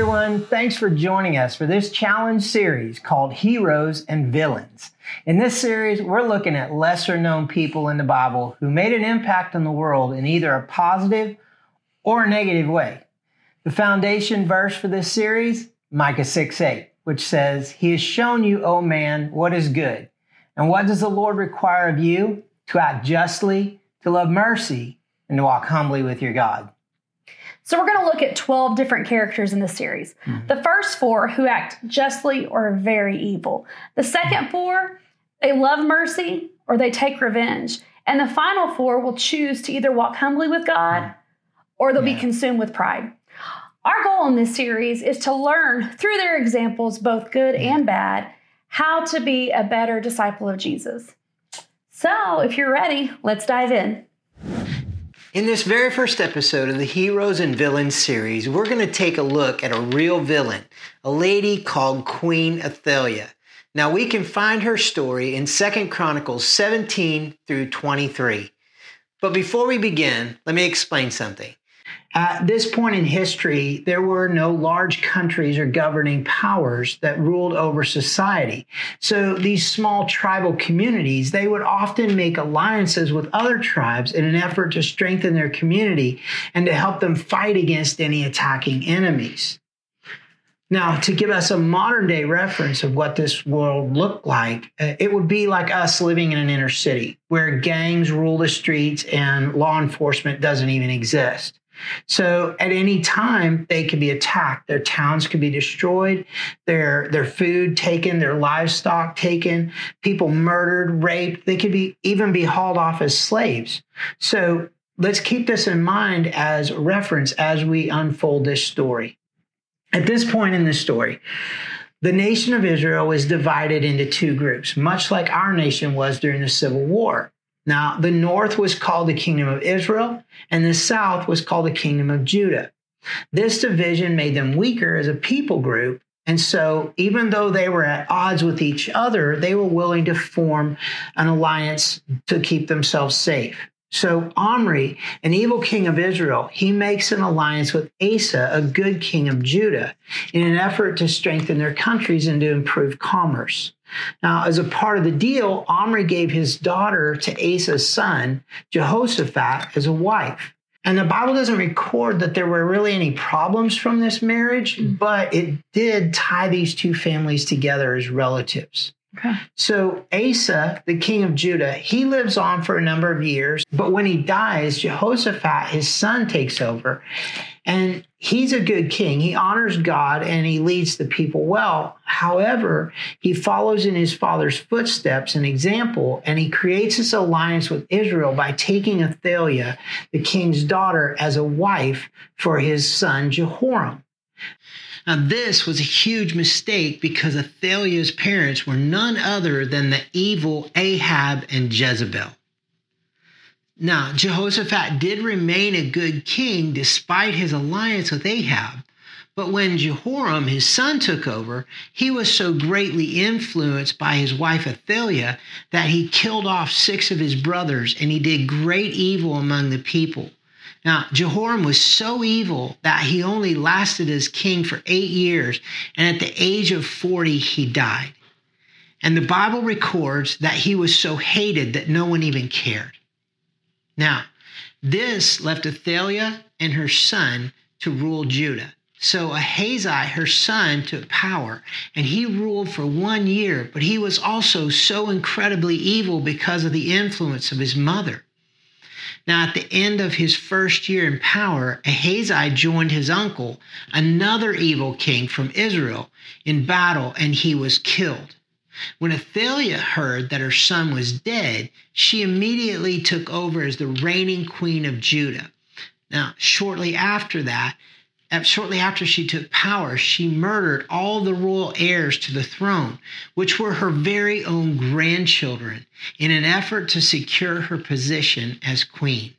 everyone. Thanks for joining us for this challenge series called Heroes and Villains. In this series, we're looking at lesser known people in the Bible who made an impact on the world in either a positive or a negative way. The foundation verse for this series, Micah 6 8, which says, He has shown you, O man, what is good. And what does the Lord require of you? To act justly, to love mercy, and to walk humbly with your God. So we're going to look at 12 different characters in the series. Mm-hmm. The first four who act justly or very evil. The second four, they love mercy or they take revenge. And the final four will choose to either walk humbly with God or they'll yeah. be consumed with pride. Our goal in this series is to learn through their examples, both good and bad, how to be a better disciple of Jesus. So, if you're ready, let's dive in. In this very first episode of the Heroes and Villains series, we're going to take a look at a real villain, a lady called Queen Athaliah. Now we can find her story in 2 Chronicles 17 through 23. But before we begin, let me explain something. At this point in history, there were no large countries or governing powers that ruled over society. So these small tribal communities, they would often make alliances with other tribes in an effort to strengthen their community and to help them fight against any attacking enemies. Now, to give us a modern day reference of what this world looked like, uh, it would be like us living in an inner city where gangs rule the streets and law enforcement doesn't even exist. So at any time they could be attacked. Their towns could be destroyed, their their food taken, their livestock taken, people murdered, raped. They could be even be hauled off as slaves. So let's keep this in mind as reference as we unfold this story. At this point in the story, the nation of Israel is divided into two groups, much like our nation was during the Civil War. Now, the north was called the kingdom of Israel, and the south was called the kingdom of Judah. This division made them weaker as a people group. And so, even though they were at odds with each other, they were willing to form an alliance to keep themselves safe. So Omri, an evil king of Israel, he makes an alliance with Asa, a good king of Judah, in an effort to strengthen their countries and to improve commerce. Now, as a part of the deal, Omri gave his daughter to Asa's son, Jehoshaphat, as a wife. And the Bible doesn't record that there were really any problems from this marriage, but it did tie these two families together as relatives. Okay. So Asa, the king of Judah, he lives on for a number of years, but when he dies, Jehoshaphat, his son, takes over. And he's a good king. He honors God and he leads the people well. However, he follows in his father's footsteps and example, and he creates this alliance with Israel by taking Athaliah, the king's daughter, as a wife for his son Jehoram. Now, this was a huge mistake because Athaliah's parents were none other than the evil Ahab and Jezebel. Now, Jehoshaphat did remain a good king despite his alliance with Ahab. But when Jehoram, his son, took over, he was so greatly influenced by his wife Athaliah that he killed off six of his brothers and he did great evil among the people. Now, Jehoram was so evil that he only lasted as king for eight years, and at the age of 40, he died. And the Bible records that he was so hated that no one even cared. Now, this left Athaliah and her son to rule Judah. So Ahazi, her son, took power, and he ruled for one year, but he was also so incredibly evil because of the influence of his mother. Now, at the end of his first year in power, Ahazi joined his uncle, another evil king from Israel, in battle, and he was killed. When Athaliah heard that her son was dead, she immediately took over as the reigning queen of Judah. Now, shortly after that, Uh, shortly after she took power, she murdered all the royal heirs to the throne, which were her very own grandchildren, in an effort to secure her position as queen.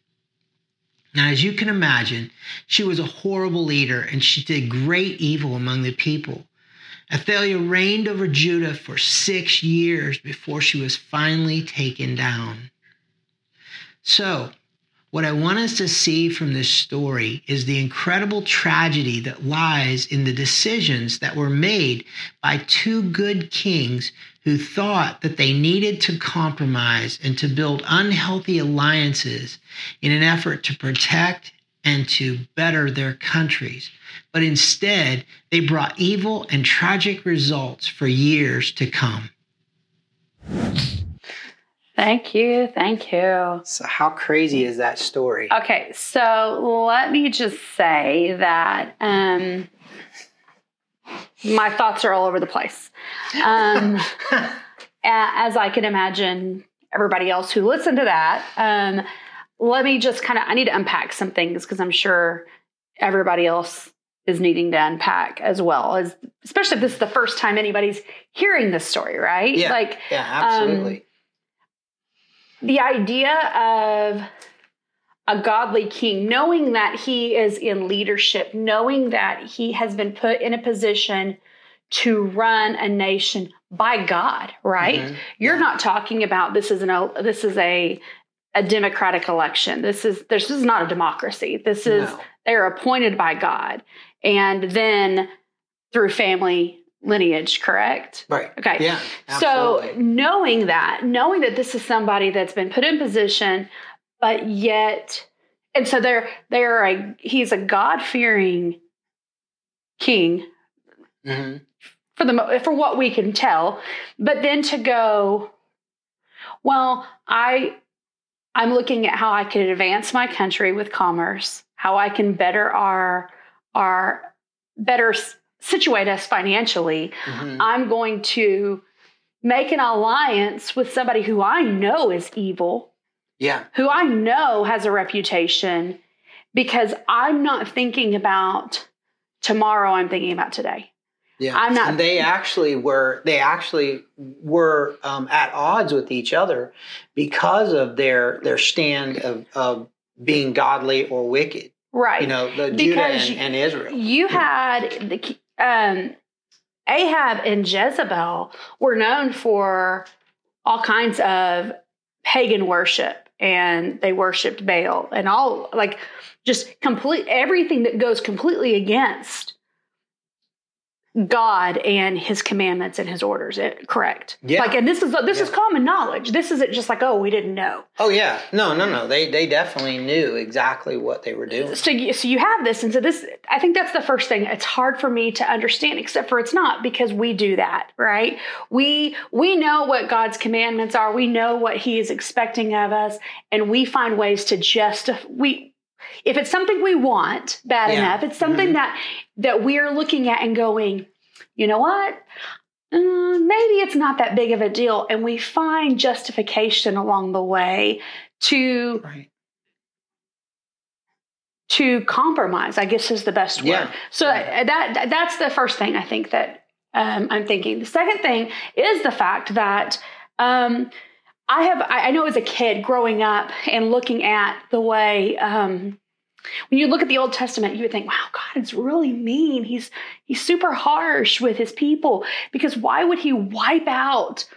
Now, as you can imagine, she was a horrible leader and she did great evil among the people. Athaliah reigned over Judah for six years before she was finally taken down. So, What I want us to see from this story is the incredible tragedy that lies in the decisions that were made by two good kings who thought that they needed to compromise and to build unhealthy alliances in an effort to protect and to better their countries. But instead, they brought evil and tragic results for years to come. Thank you. Thank you. So, how crazy is that story? Okay, so let me just say that um, my thoughts are all over the place. Um, as I can imagine everybody else who listened to that. Um, let me just kind of, I need to unpack some things because I'm sure everybody else is needing to unpack as well as especially if this is the first time anybody's hearing this story right Yeah. like yeah, absolutely. The idea of a godly king, knowing that he is in leadership, knowing that he has been put in a position to run a nation by God, right? Mhm. You're not talking about this is an this is a a democratic election. This is this is not a democracy. This is No. they're appointed by God and then through family lineage, correct? Right. Okay. Yeah. Absolutely. So knowing that, knowing that this is somebody that's been put in position, but yet, and so they're they're a he's a God fearing king hmm for the mo- for what we can tell, but then to go, well, I I'm looking at how I can advance my country with commerce, how I can better our our better situate us financially. hmm I'm going to make an alliance with somebody who I know is evil, Yeah. who I know has a reputation, because I'm not thinking about tomorrow, I'm thinking about today. Yeah. I'm not- And they actually were. They actually were um, at odds with each other because of their their stand of, of being godly or wicked. Right. You know, the Judah and, and Israel. you had the um, Ahab and Jezebel were known for all kinds of pagan worship, and they worshipped Baal and all like just complete everything that goes completely against God and His commandments and His orders. It, correct? Yeah. Like, and this is this is common knowledge. This isn't just like oh we didn't know. Oh yeah. No, no, no. They they definitely knew exactly what they were doing. so you, so you have this and so this i think that's the first thing it's hard for me to understand except for it's not because we do that right we we know what god's commandments are we know what he is expecting of us and we find ways to justify we if it's something we want bad Yeah. enough it's something Mhm. that that we're looking at and going you know what Mm, maybe it's not that big of a deal and we find justification along the way to Right. to compromise i guess is the best word so Yeah. that that's the first thing i think that um, i'm thinking the second thing is the fact that um, i have I, I know as a kid growing up and looking at the way um, when you look at the old testament you would think wow god is really mean. He's he's super harsh with his people. Because why would he wipe out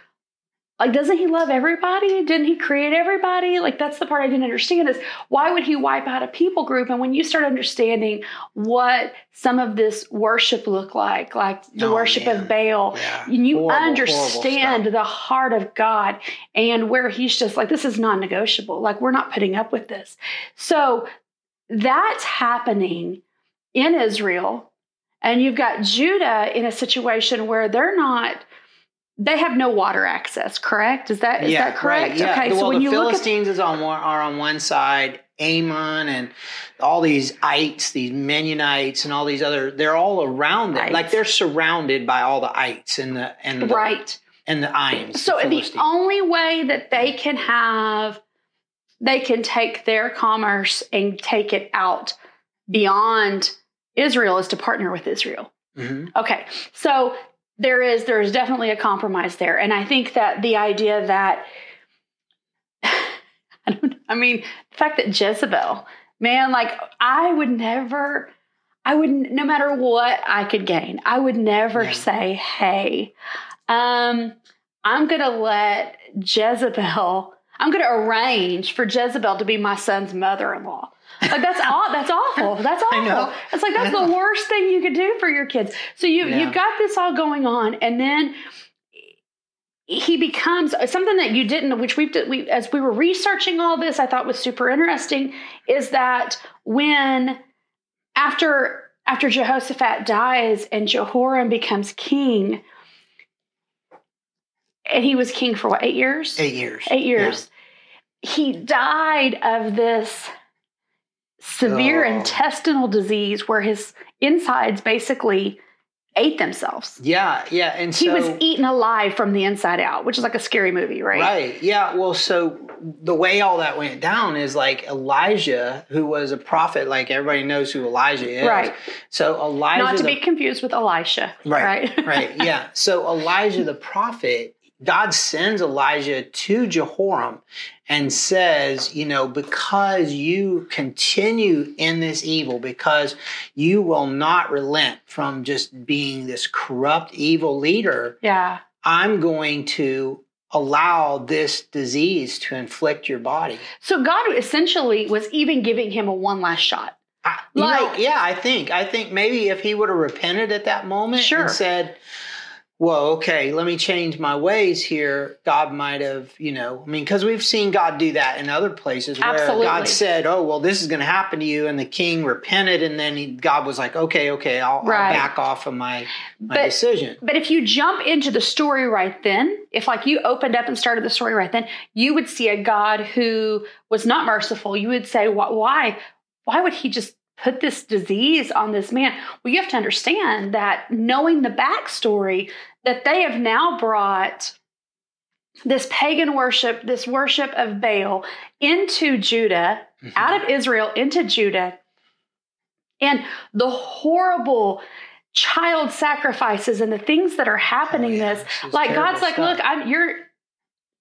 like doesn't he love everybody? Didn't he create everybody? Like that's the part i didn't understand is why would he wipe out a people group? And when you start understanding what some of this worship looked like like the Oh, worship man. of baal Yeah. and you Horrible, horrible understand stuff. the heart of god and where he's just like this is non-negotiable. Like we're not putting up with this. So that's happening in israel and you've got judah in a situation where they're not they have no water access correct is that is yeah, that correct Right, yeah. okay well, so when the you look at Philistines is on one, are on one side, Ammon and all these ites, these Mennonites, and all these other. They're all around them. Ites. Like they're surrounded by all the ites and the and the, right and the Iams. So the Philistines. only way that they can have, they can take their commerce and take it out beyond Israel is to partner with Israel. Mhm. Okay, so there is there is definitely a compromise there, and I think that the idea that I don't, I mean, the fact that Jezebel, man, like I would never. I would, no matter what I could gain, I would never Yeah. say, "Hey, um, I'm gonna let Jezebel. I'm going to arrange for Jezebel to be my son's mother-in-law. Like that's aw- that's awful. That's awful. know. It's like that's the worst thing you could do for your kids. So you Yeah. you've got this all going on, and then he becomes uh, something that you didn't, which we've we as we were researching all this, I thought was super interesting, is that when after after Jehoshaphat dies and Jehoram becomes king, and he was king for what eight years? Eight years. Eight years. He died of this severe Oh. intestinal disease where his insides basically ate themselves. Yeah, yeah, and He so was eaten alive from the inside out, which is like a scary movie, right? Right. Yeah. Well, so the way all that went down is like Elijah, who was a prophet, like everybody knows who Elijah is. Right. So Elijah, Not to the, be confused with Elisha. right, Right. right, yeah. So Elijah the prophet, God sends Elijah to Jehoram and says, you know, because you continue in this evil, because you will not relent from just being this corrupt, evil leader, yeah. I'm going to allow this disease to inflict your body. So God essentially was even giving him a one last shot. I, you know, Like- yeah, I think I think maybe if he would have repented at that moment Sure. and said, "Well, okay, let me change my ways here," God might have, you know, I mean, because we've seen God do that in other places where Absolutely. God said, "Oh, well, this is going to happen to you," and the king repented, and then he, God was like, "Okay, okay, I'll, Right. I'll back off of my my But- decision." But if you jump into the story right then, if like you opened up and started the story right then, you would see a God who was not merciful. You would say, why? Why would he just put this disease on this man? Well, you have to understand that knowing the backstory, that they have now brought this pagan worship, this worship of Baal into Judah, Mhm. out of Israel into Judah. And the horrible child sacrifices and the things that are happening Oh, yeah. this This like god's like stuff. look i'm you're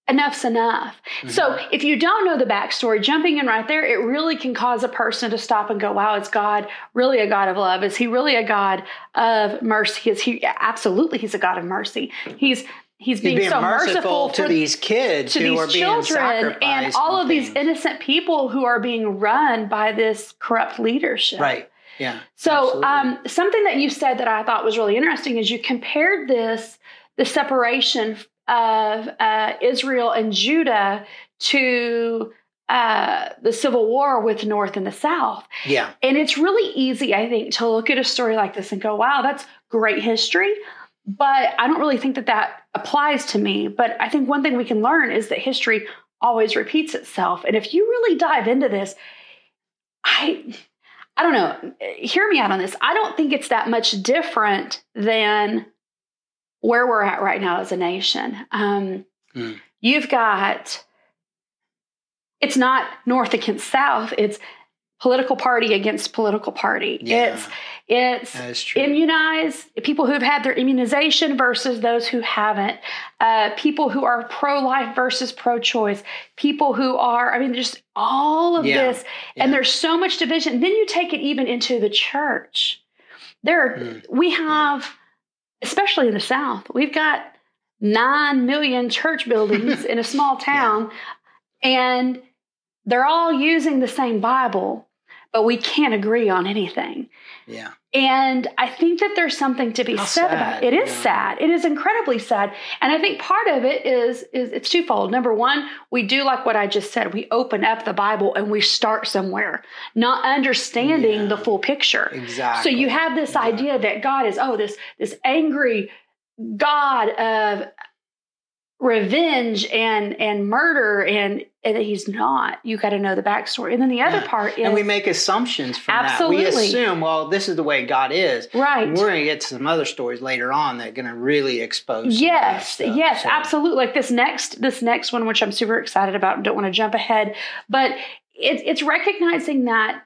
enough's enough so Mhm. if you don't know the backstory jumping in right there it really can cause a person to stop and go wow is god really a god of love is he really a god of mercy is he absolutely he's a god of mercy he's he's He's being, being so merciful, merciful to these kids to who are these being children sacrificed and all of these innocent people who are being run by this corrupt leadership right. Yeah. so, um, something that you said that I thought was really interesting is you compared this, the separation of uh, Israel and Judah to uh, the Civil War with North and the South. yeah. And it's really easy, I think, to look at a story like this and go, wow, that's great history. But I don't really think that that applies to me. But I think one thing we can learn is that history always repeats itself. And if you really dive into this, I. I don't know. Hear me out on this. I don't think it's that much different than where we're at right now as a nation. Um, Hmm. You've got, it's not North against South, it's political party against political party. Yeah. It's, it's, That is true. immunize people who've had their immunization versus those who haven't uh, people who are pro-life versus pro-choice people who are i mean just all of Yeah. this and Yeah. there's so much division then you take it even into the church there Mm. we have especially in the south we've got 9 million church buildings in a small town and they're all using the same bible but we can't agree on anything yeah. and I think that there's something to be How said sad, about it. It is yeah. sad. It is incredibly sad. And I think part of it is is it's twofold. Number one, we do like what I just said. We open up the Bible and we start somewhere, not understanding Yeah. the full picture. Exactly. So you have this Exactly. idea that God is oh this this angry God of revenge and and murder and and he's not. You got to know the backstory. And then the other Yeah. part is and we make assumptions from that. Absolutely. We assume, well, this is the way God is. right. We're going to get to some other stories later on that are going to really expose. yes stuff. yes So, absolutely like this next this next one which i'm super excited about and don't want to jump ahead but it's it's recognizing that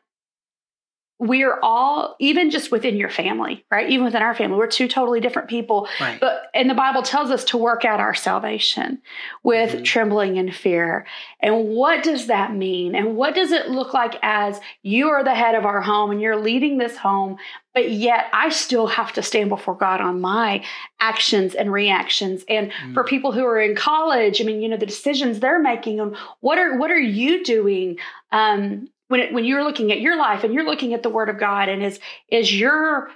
we're all even just within your family right even within our family we're two totally different people Right. but and the bible tells us to work out our salvation with Mhm. trembling and fear and what does that mean and what does it look like as you are the head of our home and you're leading this home but yet i still have to stand before god on my actions and reactions and Mm. for people who are in college i mean you know the decisions they're making and what are what are you doing um when it, when you're looking at your life and you're looking at the word of god and is is your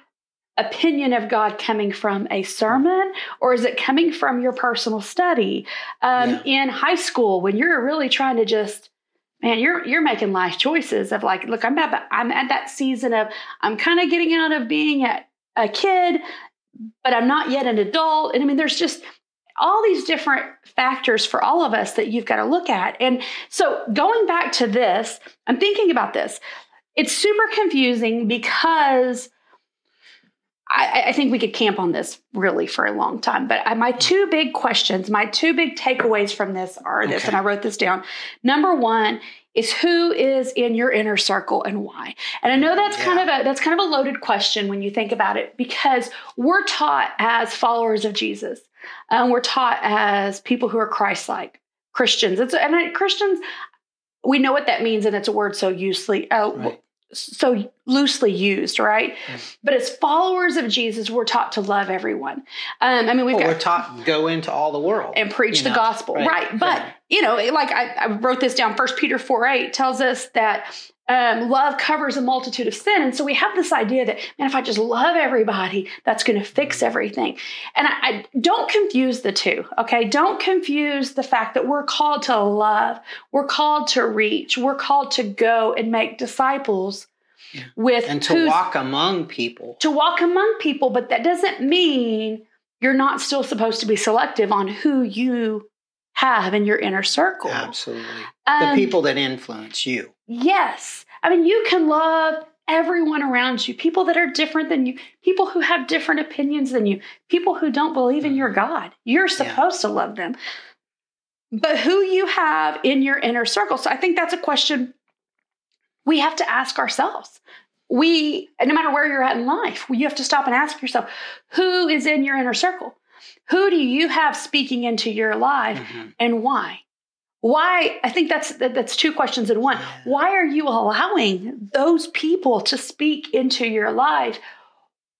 opinion of god coming from a sermon or is it coming from your personal study? Um, in high school when you're really trying to just man you're you're making life choices of like look i'm at i'm at that season of i'm kind of getting out of being a, a kid but i'm not yet an adult. And i mean there's just all these different factors for all of us that you've got to look at. And so going back to this, I'm thinking about this. It's super confusing because I, I think we could camp on this really for a long time. But I, my two big questions, my two big takeaways from this are this, Okay. and I wrote this down. Number one is who is in your inner circle and why. And I know that's kind of a that's kind of a loaded question when you think about it because we're taught as followers of Jesus, um, we're taught as people who are Christ-like Christians. It's and I, Christians. We know what that means, and it's a word so loosely, uh, Right. so loosely used, right? Right. But as followers of Jesus, we're taught to love everyone. Um, I mean, we've Well, got we're taught go into all the world. and preach the know, gospel right, right, but right. you know like I, I wrote this down first peter 4 8 tells us that um, love covers a multitude of sin and so we have this idea that man if i just love everybody that's going to fix everything and I, I don't confuse the two okay don't confuse the fact that we're called to love we're called to reach we're called to go and make disciples Yeah. with and to walk among people. to walk among people, but that doesn't mean you're not still supposed to be selective on who you have in your inner circle. Absolutely. Um, the people that influence you. Yes. I mean, you can love everyone around you, people that are different than you, people who have different opinions than you, people who don't believe in your God. You're supposed to love them. But who you have in your inner circle. So I think that's a question we have to ask ourselves. We, no matter where you're at in life, you have to stop and ask yourself who is in your inner circle? Who do you have speaking into your life Mhm. and why? Why? I think that's that, that's two questions in one. Why are you allowing those people to speak into your life?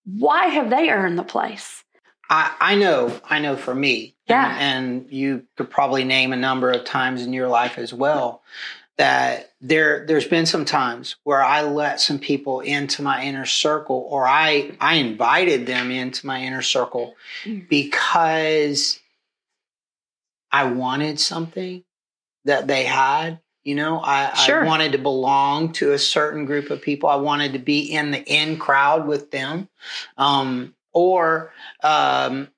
Why have they earned the place? I, I know, I know for me, Yeah. and, and you could probably name a number of times in your life as well that there there's been some times where I let some people into my inner circle or I I invited them into my inner circle Mm. because I wanted something that they had. You know, I, Sure. I wanted to belong to a certain group of people. I wanted to be in the in crowd with them. Um, or um,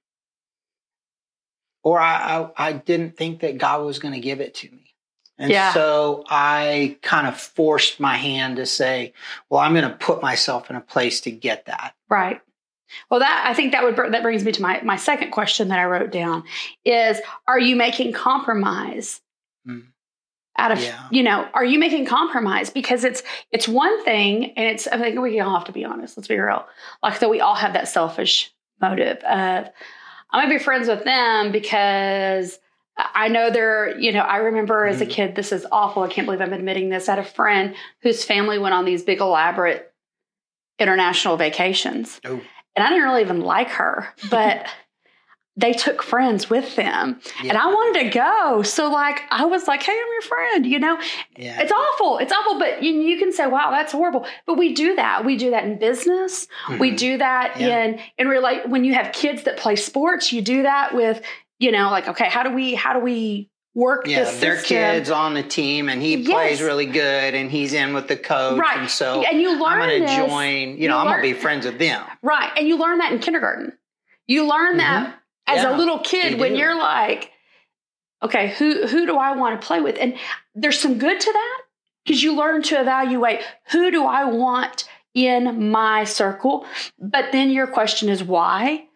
or I, I, I didn't think that God was going to give it to me. And Yeah. so I kind of forced my hand to say, well, I'm going to put myself in a place to get that. Right. Well, that I think that would that brings me to my my second question that I wrote down is: Are you making compromise? Mm. Out of Yeah. you know, are you making compromise? Because it's it's one thing, and it's I think we all have to be honest. Let's be real. Like that, we all have that selfish motive of I'm gonna be friends with them because I know they're, you know, I remember as a Mhm. kid, this is awful. I can't believe I'm admitting this. I had a friend whose family went on these big, elaborate international vacations. Oh. And I didn't really even like her, but they took friends with them. And I wanted to go. So, like, I was like, hey, I'm your friend, you know? yeah. It's awful. It's awful. But you, you can say, wow, that's horrible. But we do that. We do that in business. We Mhm. do that Yeah. in in relate when you have kids that play sports. You do that with you know like okay, how do we how do we work yeah, this their kids on the team, and he Yes. plays really good, and he's in with the coach, Right. and so and you learn I'm going to this, join. You you know, I'm gonna be friends with them. right, and you learn that in kindergarten. You learn that as. Yeah, a little kid when you're like, okay, who who do I want to play with? And there's some good to that because you learn to evaluate who do I want in my circle. But then your question is why?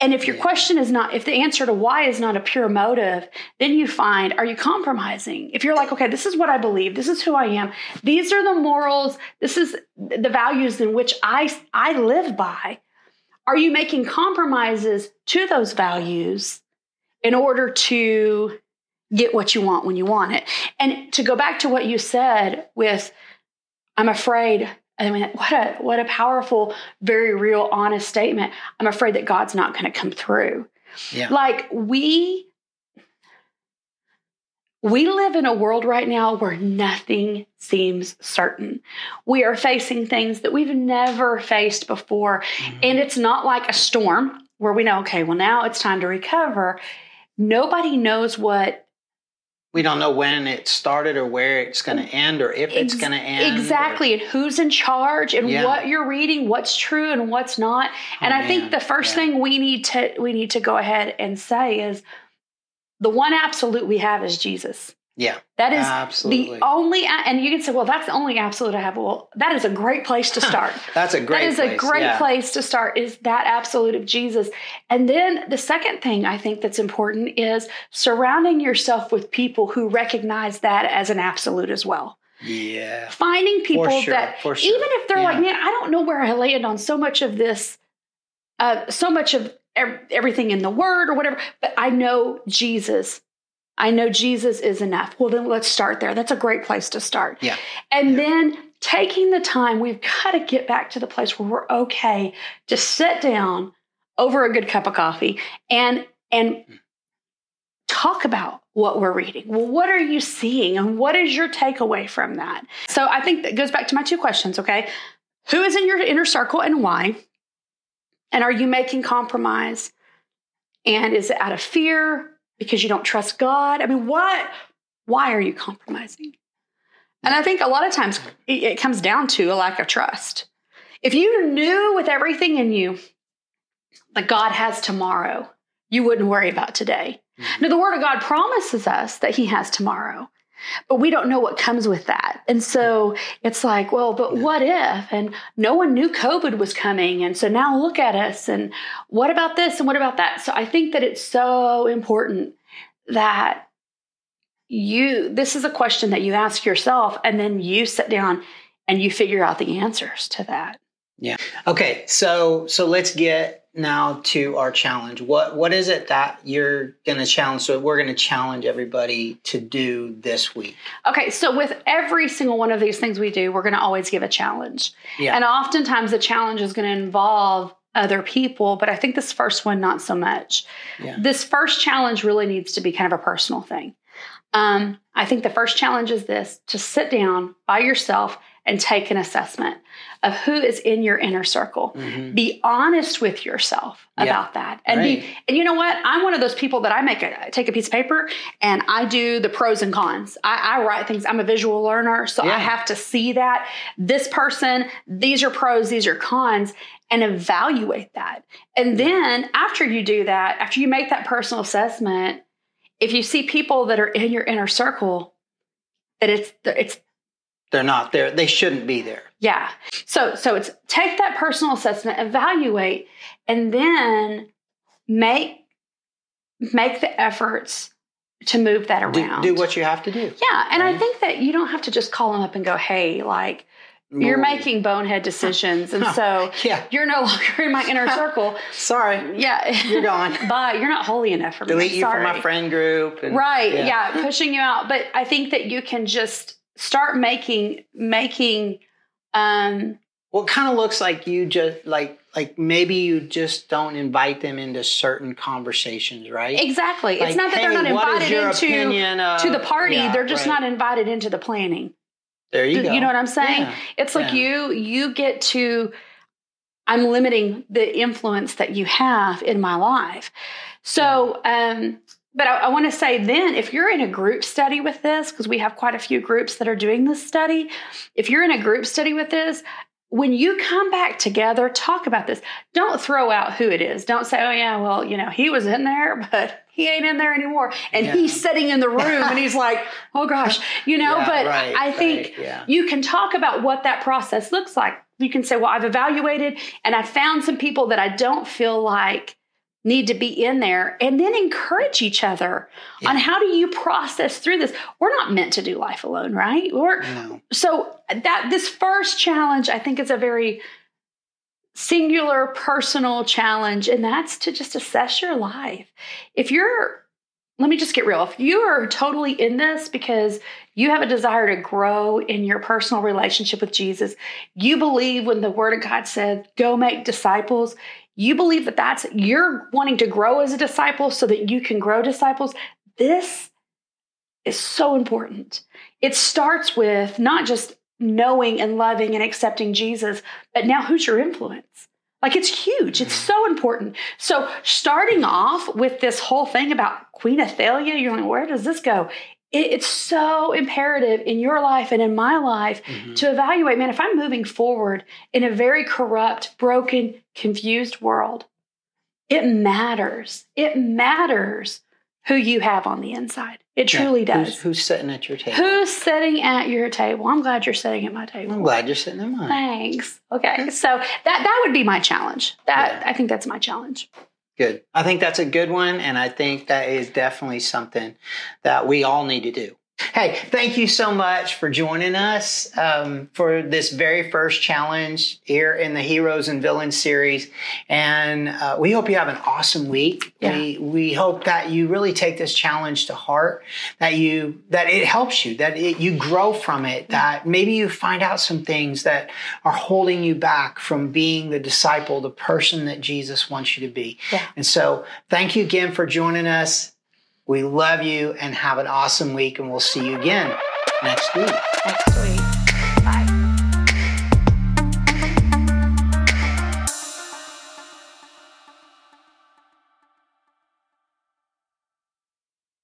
And if your question is not, if the answer to why is not a pure motive, then you find, are you compromising? If you're like, okay, this is what I believe, this is who I am, these are the morals, this is the values in which I, I live by, are you making compromises to those values in order to get what you want when you want it? And to go back to what you said with, I'm afraid. I mean, what a what a powerful, very real, honest statement. I'm afraid that God's not going to come through. Yeah. Like we we live in a world right now where nothing seems certain. We are facing things that we've never faced before. Mhm. And it's not like a storm where we know, okay, well, now it's time to recover. Nobody knows what we don't know when it started or where it's going to end or if it's going to end. or- exactly and who's in charge and Yeah. what you're reading, what's true and what's not. and Oh, I think the first Yeah. thing we need to we need to go ahead and say is the one absolute we have is Jesus. Yeah. That is Absolutely. the only, and you can say, well, that's the only absolute I have. Well, that is a great place to start. That's a great that is place. a great yeah. place to start is that absolute of jesus and then the second thing i think that's important is surrounding yourself with people who recognize that as an absolute as well Yeah. finding people sure, that sure. even if they're like man i don't know where i land on so much of this uh, so much of everything in the word or whatever but i know jesus i know jesus is enough well then let's start there that's a great place to start Yeah. and Yeah. then taking the time we've got to get back to the place where we're okay to sit down over a good cup of coffee and and talk about what we're reading. Well, what are you seeing and what is your takeaway from that? So I think that goes back to my two questions, okay? Who is in your inner circle and why? And are you making compromise? And is it out of fear because you don't trust God? I mean, what why are you compromising? And I think a lot of times it, comes down to a lack of trust. If you knew with everything in you that God has tomorrow, you wouldn't worry about today. Mhm. Now, the Word of God promises us that He has tomorrow, but we don't know what comes with that. And so it's like, well, but what if? And no one knew COVID was coming. And so now look at us. And what about this? And what about that? So I think that it's so important that you, this is a question that you ask yourself, and then you sit down and you figure out the answers to that. Okay, so so let's get now to our challenge. What what is it that you're going to challenge? So we're going to challenge everybody to do this week. Okay, so with every single one of these things we do, we're going to always give a challenge. Yeah. And oftentimes the challenge is going to involve other people, but I think this first one, not so much. Yeah. This first challenge really needs to be kind of a personal thing. Um, I think the first challenge is this to sit down by yourself and take an assessment of who is in your inner circle. Mhm. Be honest with yourself Yeah. about that. And Right. be and you know what? I'm one of those people that I make a I take a piece of paper and I do the pros and cons. I, I write things. I'm a visual learner, so Yeah. I have to see that this person, these are pros, these are cons, and evaluate that. And then after you do that, after you make that personal assessment, if you see people that are in your inner circle, that it's it's They're not there. They shouldn't be there. yeah. So so it's take that personal assessment, evaluate, and then make make the efforts to move that around. do what you have to do. yeah, and I think that you don't have to just call them up and go, "Hey, like you're making bonehead decisions," and so Yeah. you're no longer in my inner circle. Sorry. Yeah, You're gone. but you're not holy enough for me. Delete you Sorry. from my friend group. and- Right. Yeah. pushing you out. But I think that you can just start making making um Well, kind of looks like you just like like maybe you just don't invite them into certain conversations, right? exactly. Like, it's not that they're not invited into of- to the party. Yeah, they're just right. not invited into the planning. There you go. You know what I'm saying? Yeah. It's like Yeah. you you get to I'm limiting the influence that you have in my life. So um but I, I want to say then if you're in a group study with this, because we have quite a few groups that are doing this study, if you're in a group study with this, when you come back together, talk about this. Don't throw out who it is. Don't say, oh, yeah, well, you know, he was in there, but he ain't in there anymore. And Yeah. he's sitting in the room and he's like, oh gosh, you know, Yeah, but right, I think right, yeah. you can talk about what that process looks like. You can say, well, I've evaluated and I found some people that I don't feel like need to be in there and then encourage each other yeah. on how do you process through this we're not meant to do life alone right we're no. so that this first challenge i think is a very singular personal challenge and that's to just assess your life if you're let me just get real if you are totally in this because you have a desire to grow in your personal relationship with jesus you believe when the word of god said go make disciples you believe that that's you're wanting to grow as a disciple so that you can grow disciples, this is so important. It starts with not just knowing and loving and accepting Jesus, but now who's your influence? Like it's huge. It's so important. So starting off with this whole thing about Queen Athaliah, you're like, where does this go? It's so imperative in your life and in my life mm-hmm. to evaluate man if i'm moving forward in a very corrupt broken confused world it matters. It matters who you have on the inside. It yeah. truly does. who's, who's, sitting at your table? Who's sitting at your table? I'm glad you're sitting at my table. I'm glad you're sitting at mine. Thanks. Okay. so that that would be my challenge. That yeah. i think that's my challenge Good. I think that's a good one. And I think that is definitely something that we all need to do. Hey, thank you so much for joining us um, for this very first challenge here in the Heroes and Villains series. And uh, we hope you have an awesome week. Yeah. We, we hope that you really take this challenge to heart, that you that it helps you, that it, you grow from it, that maybe you find out some things that are holding you back from being the disciple, the person that Jesus wants you to be. Yeah. And so, thank you again for joining us. We love you and have an awesome week, and we'll see you again next week. Next week.